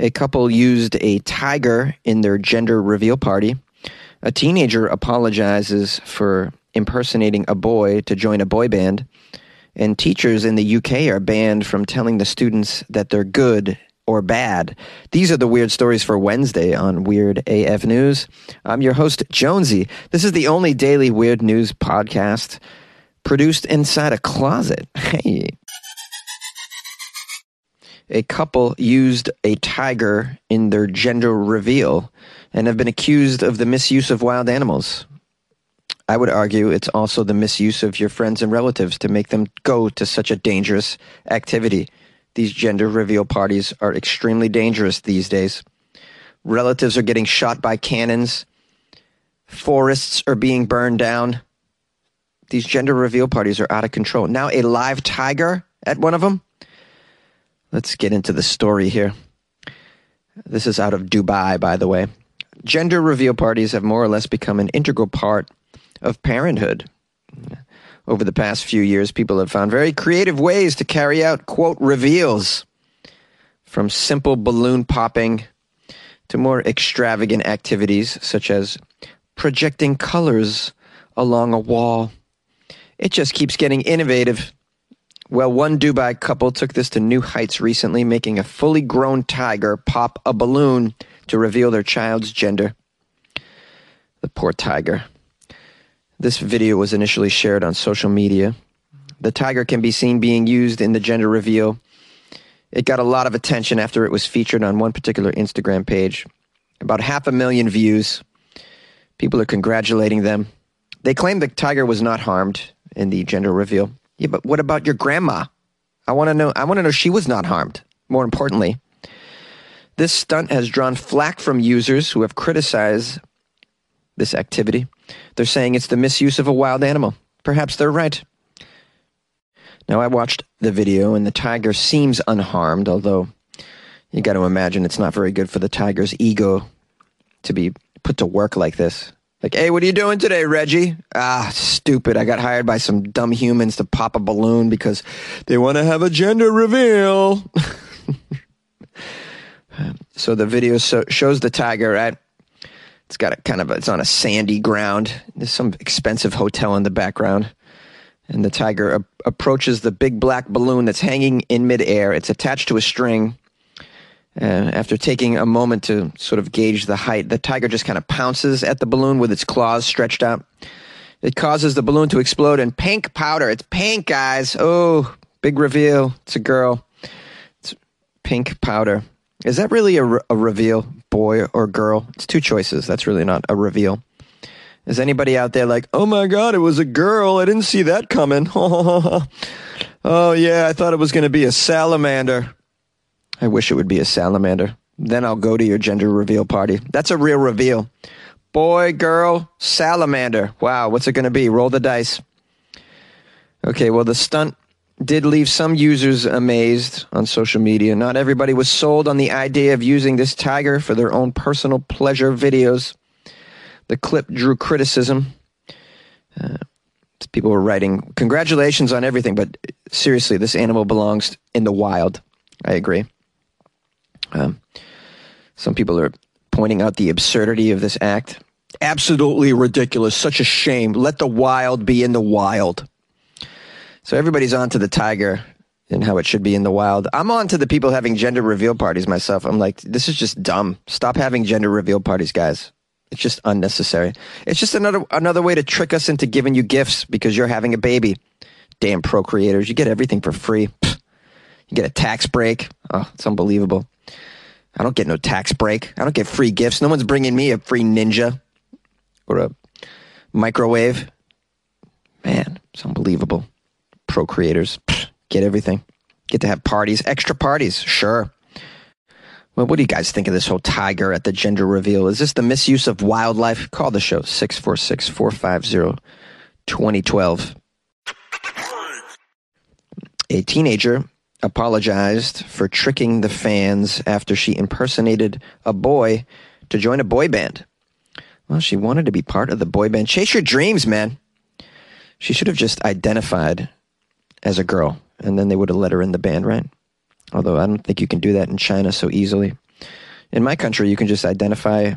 A couple used a tiger in their gender reveal party. A teenager apologizes for impersonating a boy to join a boy band. And teachers in the UK are banned from telling the students that they're good or bad. These are the weird stories for Wednesday on Weird AF News. I'm your host, Jonesy. This is the only daily weird news podcast produced inside a closet. Hey. A couple used a tiger in their gender reveal and have been accused of the misuse of wild animals. I would argue it's also the misuse of your friends and relatives to make them go to such a dangerous activity. These gender reveal parties are extremely dangerous these days. Relatives are getting shot by cannons. Forests are being burned down. These gender reveal parties are out of control. Now, a live tiger at one of them. Let's get into the story here. This is out of Dubai, by the way. Gender reveal parties have more or less become an integral part of parenthood. Over the past few years, people have found very creative ways to carry out, quote, reveals. From simple balloon popping to more extravagant activities such as projecting colors along a wall. It just keeps getting innovative. Well, one Dubai couple took this to new heights recently, making a fully grown tiger pop a balloon to reveal their child's gender. The poor tiger. This video was initially shared on social media. The tiger can be seen being used in the gender reveal. It got a lot of attention after it was featured on one particular Instagram page. About half a million views. People are congratulating them. They claim the tiger was not harmed in the gender reveal. Yeah, but what about your grandma? I want to know I want to know she was not harmed. More importantly, this stunt has drawn flack from users who have criticized this activity. They're saying it's the misuse of a wild animal. Perhaps they're right. Now, I watched the video, and the tiger seems unharmed, although you got to imagine it's not very good for the tiger's ego to be put to work like this. Like, hey, what are you doing today, Reggie? Ah, stupid. I got hired by some dumb humans to pop a balloon because they want to have a gender reveal. so the video so- shows the tiger at it's got a kind of a, it's on a sandy ground. There's some expensive hotel in the background. And the tiger a- approaches the big black balloon that's hanging in midair. It's attached to a string. And after taking a moment to sort of gauge the height, the tiger just kind of pounces at the balloon with its claws stretched out. It causes the balloon to explode in pink powder. It's pink, guys. Oh, big reveal. It's a girl. It's pink powder. Is that really a, re- a reveal, boy or girl? It's two choices. That's really not a reveal. Is anybody out there like, oh my God, it was a girl. I didn't see that coming. oh, yeah, I thought it was going to be a salamander. I wish it would be a salamander. Then I'll go to your gender reveal party. That's a real reveal. Boy, girl, salamander. Wow, what's it going to be? Roll the dice. Okay, well, the stunt did leave some users amazed on social media. Not everybody was sold on the idea of using this tiger for their own personal pleasure videos. The clip drew criticism. Uh, people were writing, Congratulations on everything, but seriously, this animal belongs in the wild. I agree. Um, some people are pointing out the absurdity of this act. Absolutely ridiculous. Such a shame. Let the wild be in the wild. So everybody's on to the tiger and how it should be in the wild. I'm on to the people having gender reveal parties myself. I'm like, this is just dumb. Stop having gender reveal parties, guys. It's just unnecessary. It's just another another way to trick us into giving you gifts because you're having a baby. Damn procreators. You get everything for free. You get a tax break. Oh, it's unbelievable. I don't get no tax break. I don't get free gifts. No one's bringing me a free ninja or a microwave. Man, it's unbelievable procreators get everything. Get to have parties, extra parties, sure. Well, what do you guys think of this whole tiger at the gender reveal? Is this the misuse of wildlife? Call the show 646 450 2012. A teenager apologized for tricking the fans after she impersonated a boy to join a boy band. Well, she wanted to be part of the boy band. Chase your dreams, man. She should have just identified as a girl, and then they would have let her in the band, right? Although I don't think you can do that in China so easily. In my country, you can just identify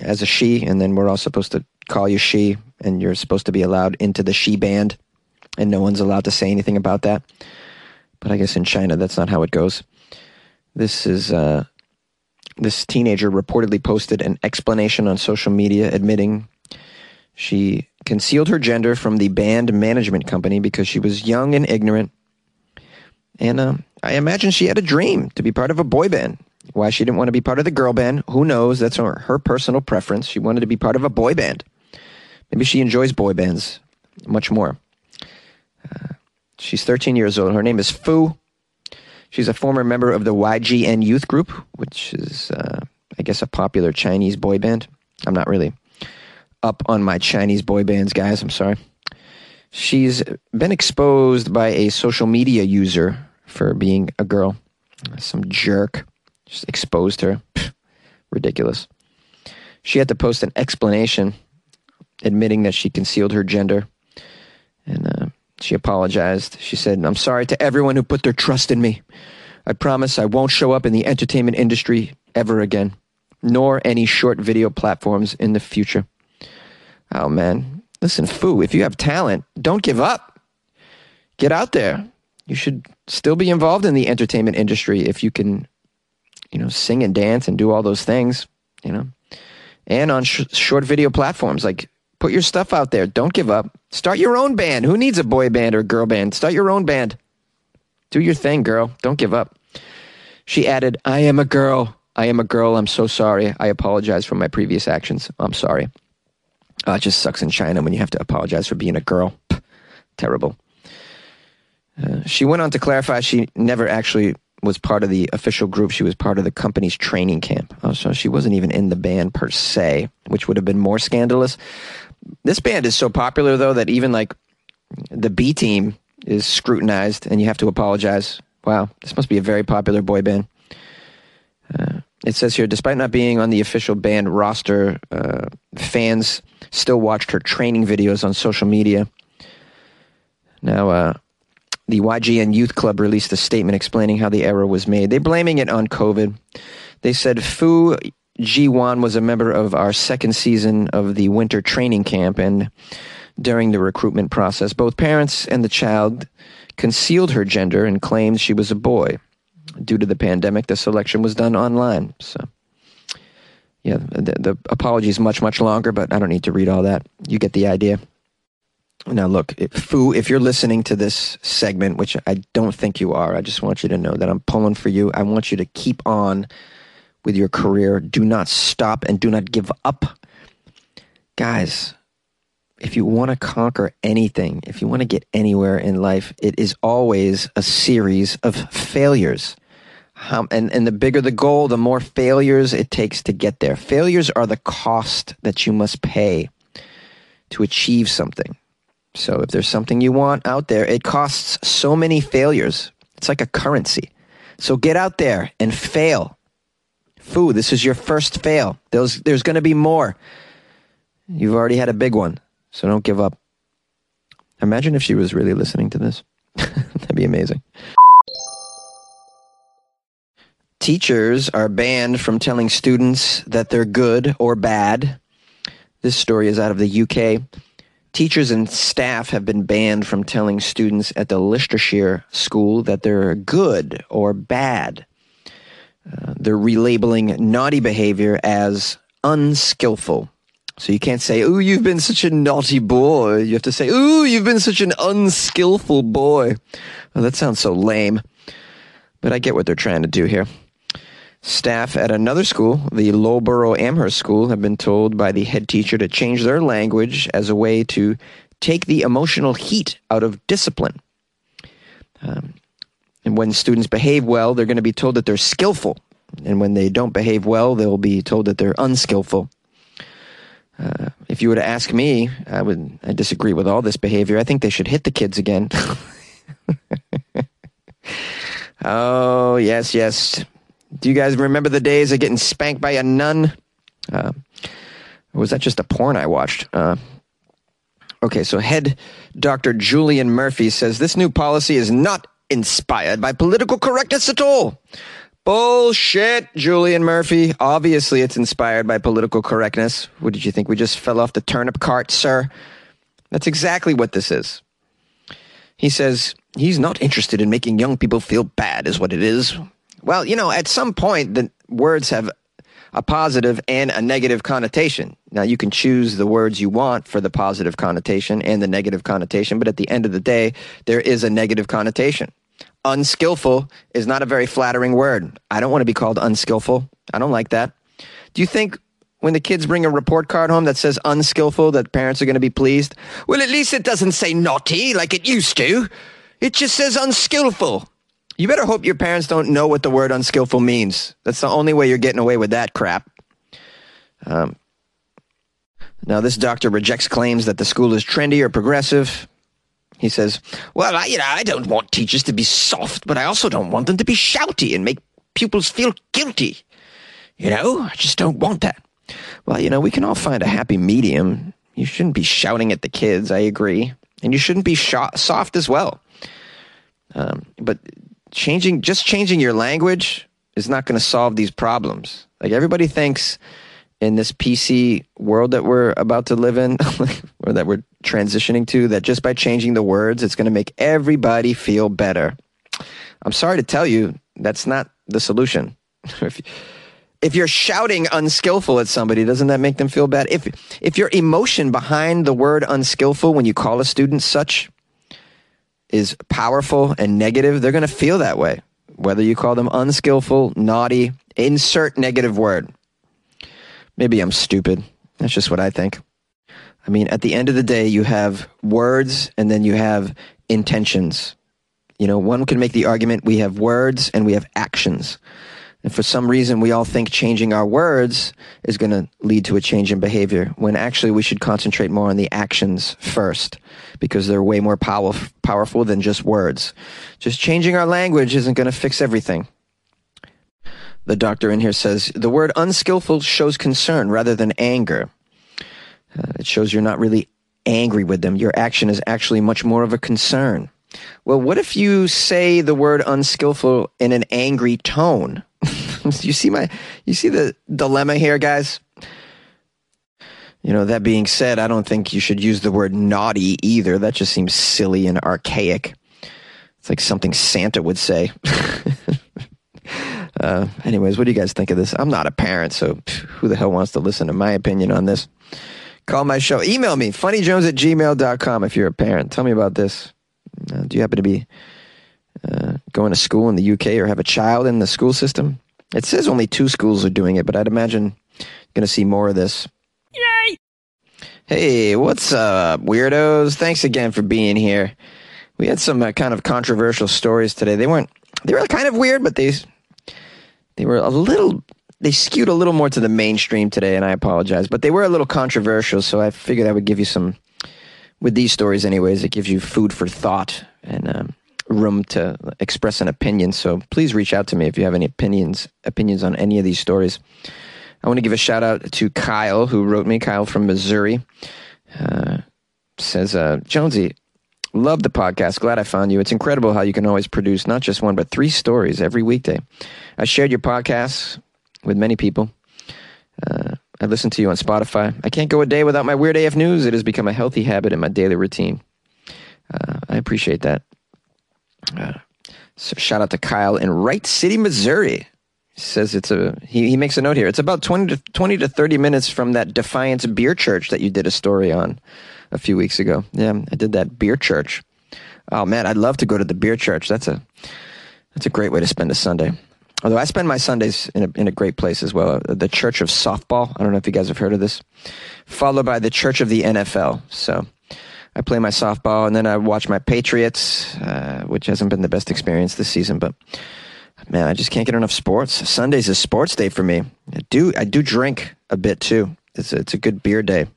as a she, and then we're all supposed to call you she, and you're supposed to be allowed into the she band, and no one's allowed to say anything about that. But I guess in China, that's not how it goes. This is uh, this teenager reportedly posted an explanation on social media admitting she concealed her gender from the band management company because she was young and ignorant. And uh, I imagine she had a dream to be part of a boy band. Why she didn't want to be part of the girl band, who knows? That's her, her personal preference. She wanted to be part of a boy band. Maybe she enjoys boy bands much more. Uh, she's 13 years old. Her name is Fu. She's a former member of the YGN Youth Group, which is, uh, I guess, a popular Chinese boy band. I'm not really up on my Chinese boy bands, guys. I'm sorry. She's been exposed by a social media user for being a girl. Some jerk just exposed her. ridiculous. She had to post an explanation admitting that she concealed her gender. And uh, she apologized. She said, I'm sorry to everyone who put their trust in me. I promise I won't show up in the entertainment industry ever again, nor any short video platforms in the future. Oh, man. Listen, Fu, if you have talent, don't give up. Get out there. You should still be involved in the entertainment industry if you can, you know, sing and dance and do all those things, you know, and on sh- short video platforms like Put your stuff out there. Don't give up. Start your own band. Who needs a boy band or a girl band? Start your own band. Do your thing, girl. Don't give up. She added, I am a girl. I am a girl. I'm so sorry. I apologize for my previous actions. I'm sorry. Uh, it just sucks in China when you have to apologize for being a girl. Terrible. Uh, she went on to clarify she never actually was part of the official group. She was part of the company's training camp. Oh, so she wasn't even in the band per se, which would have been more scandalous. This band is so popular though that even like the B team is scrutinized, and you have to apologize. Wow, this must be a very popular boy band. Uh, it says here, despite not being on the official band roster, uh, fans still watched her training videos on social media. Now, uh, the YGN Youth Club released a statement explaining how the error was made. They're blaming it on COVID. They said Fu Jiwan was a member of our second season of the winter training camp, and during the recruitment process, both parents and the child concealed her gender and claimed she was a boy. Due to the pandemic, the selection was done online. So, yeah, the, the apology is much, much longer, but I don't need to read all that. You get the idea. Now, look, Fu, if you're listening to this segment, which I don't think you are, I just want you to know that I'm pulling for you. I want you to keep on with your career. Do not stop and do not give up. Guys, if you want to conquer anything, if you want to get anywhere in life, it is always a series of failures. Um, and, and the bigger the goal, the more failures it takes to get there. Failures are the cost that you must pay to achieve something. So if there's something you want out there, it costs so many failures. It's like a currency. So get out there and fail. Fu, this is your first fail. There's, there's going to be more. You've already had a big one, so don't give up. Imagine if she was really listening to this. That'd be amazing. Teachers are banned from telling students that they're good or bad. This story is out of the UK. Teachers and staff have been banned from telling students at the Leicestershire school that they're good or bad. Uh, they're relabeling naughty behavior as unskillful. So you can't say, "Ooh, you've been such a naughty boy." You have to say, "Ooh, you've been such an unskillful boy." Well, that sounds so lame, but I get what they're trying to do here. Staff at another school, the Loughborough Amherst School, have been told by the head teacher to change their language as a way to take the emotional heat out of discipline. Um, and when students behave well, they're going to be told that they're skillful. And when they don't behave well, they'll be told that they're unskillful. Uh, if you were to ask me, I would I disagree with all this behavior. I think they should hit the kids again. oh yes, yes. Do you guys remember the days of getting spanked by a nun? Uh, was that just a porn I watched? Uh, okay, so head Dr. Julian Murphy says this new policy is not inspired by political correctness at all, Bullshit, Julian Murphy. Obviously, it's inspired by political correctness. What did you think? We just fell off the turnip cart, sir? That's exactly what this is. He says he's not interested in making young people feel bad, is what it is. Well, you know, at some point, the words have a positive and a negative connotation. Now, you can choose the words you want for the positive connotation and the negative connotation, but at the end of the day, there is a negative connotation. Unskillful is not a very flattering word. I don't want to be called unskillful. I don't like that. Do you think when the kids bring a report card home that says unskillful that parents are going to be pleased? Well, at least it doesn't say naughty like it used to. It just says unskillful. You better hope your parents don't know what the word unskillful means. That's the only way you're getting away with that crap. Um, now, this doctor rejects claims that the school is trendy or progressive. He says, Well, I, you know, I don't want teachers to be soft, but I also don't want them to be shouty and make pupils feel guilty. You know, I just don't want that. Well, you know, we can all find a happy medium. You shouldn't be shouting at the kids, I agree. And you shouldn't be sh- soft as well. Um, but changing, just changing your language is not going to solve these problems. Like everybody thinks in this PC world that we're about to live in, or that we're transitioning to, that just by changing the words, it's going to make everybody feel better. I'm sorry to tell you, that's not the solution. if, if you're shouting unskillful at somebody, doesn't that make them feel bad? If if your emotion behind the word unskillful when you call a student such is powerful and negative, they're going to feel that way. Whether you call them unskillful, naughty, insert negative word. Maybe I'm stupid. That's just what I think. I mean, at the end of the day, you have words and then you have intentions. You know, one can make the argument we have words and we have actions. And for some reason, we all think changing our words is going to lead to a change in behavior, when actually we should concentrate more on the actions first, because they're way more pow- powerful than just words. Just changing our language isn't going to fix everything. The doctor in here says the word unskillful shows concern rather than anger. Uh, it shows you're not really angry with them. Your action is actually much more of a concern. Well, what if you say the word unskillful in an angry tone? You see my you see the dilemma here, guys? You know, that being said, I don't think you should use the word naughty either. That just seems silly and archaic. It's like something Santa would say. Uh, anyways, what do you guys think of this? I'm not a parent, so who the hell wants to listen to my opinion on this? Call my show. Email me, funnyjones at gmail.com if you're a parent. Tell me about this. Uh, do you happen to be uh, going to school in the UK or have a child in the school system? It says only two schools are doing it, but I'd imagine going to see more of this. Yay! Hey, what's up, weirdos? Thanks again for being here. We had some uh, kind of controversial stories today. They weren't, they were kind of weird, but they they were a little they skewed a little more to the mainstream today, and I apologize, but they were a little controversial. So I figured I would give you some with these stories, anyways. It gives you food for thought and um, room to express an opinion. So please reach out to me if you have any opinions opinions on any of these stories. I want to give a shout out to Kyle who wrote me. Kyle from Missouri uh, says, uh, "Jonesy, Love the podcast. Glad I found you. It's incredible how you can always produce not just one, but three stories every weekday. I shared your podcast with many people. Uh, I listen to you on Spotify. I can't go a day without my Weird AF news. It has become a healthy habit in my daily routine. Uh, I appreciate that. Uh, so shout out to Kyle in Wright City, Missouri. Says it's a he, he makes a note here. It's about 20 to 20 to 30 minutes from that Defiance Beer Church that you did a story on a few weeks ago. Yeah, I did that beer church. Oh man, I'd love to go to the beer church. That's a that's a great way to spend a Sunday. Although I spend my Sundays in a, in a great place as well, the Church of Softball. I don't know if you guys have heard of this. Followed by the Church of the NFL. So I play my softball and then I watch my Patriots, uh, which hasn't been the best experience this season, but man, I just can't get enough sports. Sundays is sports day for me. I do I do drink a bit too. It's a, it's a good beer day.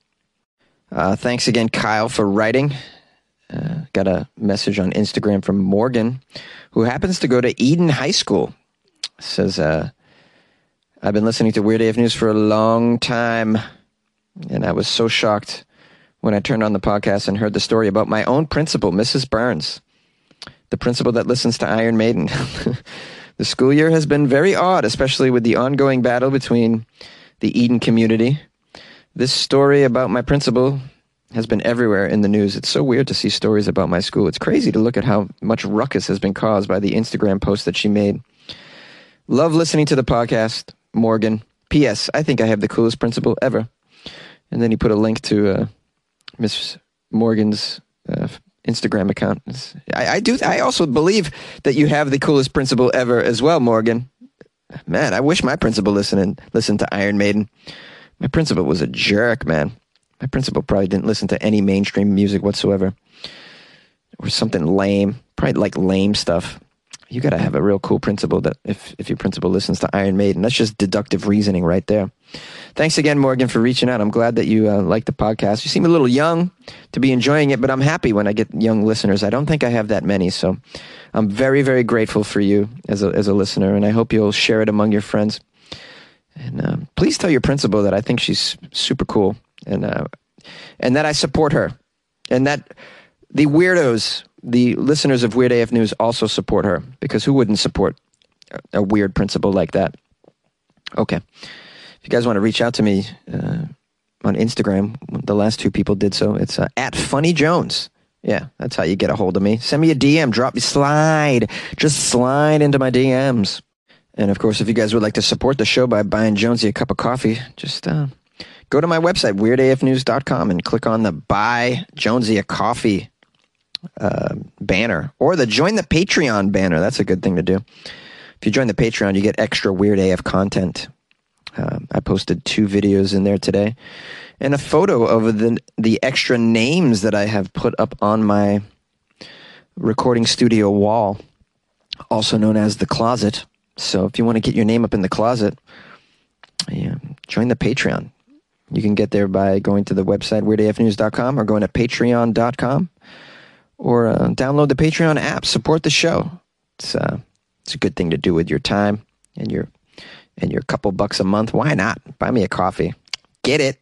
Uh, thanks again, Kyle, for writing. Uh, got a message on Instagram from Morgan, who happens to go to Eden High School. Says, uh, I've been listening to Weird AF News for a long time, and I was so shocked when I turned on the podcast and heard the story about my own principal, Mrs. Burns, the principal that listens to Iron Maiden. The school year has been very odd, especially with the ongoing battle between the Eden community. This story about my principal has been everywhere in the news. It's so weird to see stories about my school. It's crazy to look at how much ruckus has been caused by the Instagram post that she made. Love listening to the podcast, Morgan. P.S. I think I have the coolest principal ever. And then he put a link to uh, Miss Morgan's uh, Instagram account. I, I, do. I also believe that you have the coolest principal ever as well, Morgan. Man, I wish my principal listened listened to Iron Maiden. My principal was a jerk, man. My principal probably didn't listen to any mainstream music whatsoever, or something lame. Probably like lame stuff you got to have a real cool principal that if, if your principal listens to Iron Maiden, that's just deductive reasoning right there. Thanks again, Morgan, for reaching out. I'm glad that you uh, like the podcast. You seem a little young to be enjoying it, but I'm happy when I get young listeners. I don't think I have that many, so I'm very, very grateful for you as a, as a listener, and I hope you'll share it among your friends. And uh, please tell your principal that I think she's super cool, and uh, and that I support her, and that the weirdos the listeners of Weird AF News also support her because who wouldn't support a weird principal like that? Okay. If you guys want to reach out to me uh, on Instagram, the last two people did so. It's uh, at Funny Jones. Yeah, that's how you get a hold of me. Send me a DM, drop me, slide, just slide into my DMs. And of course, if you guys would like to support the show by buying Jonesy a cup of coffee, just uh, go to my website, weirdafnews.com, and click on the Buy Jonesy a Coffee uh, banner or the join the Patreon banner. That's a good thing to do. If you join the Patreon, you get extra weird AF content. Uh, I posted two videos in there today, and a photo of the the extra names that I have put up on my recording studio wall, also known as the closet. So if you want to get your name up in the closet, yeah, join the Patreon. You can get there by going to the website weirdafnews.com or going to patreon.com or uh, download the Patreon app. Support the show. It's uh, it's a good thing to do with your time and your and your couple bucks a month. Why not? Buy me a coffee. Get it.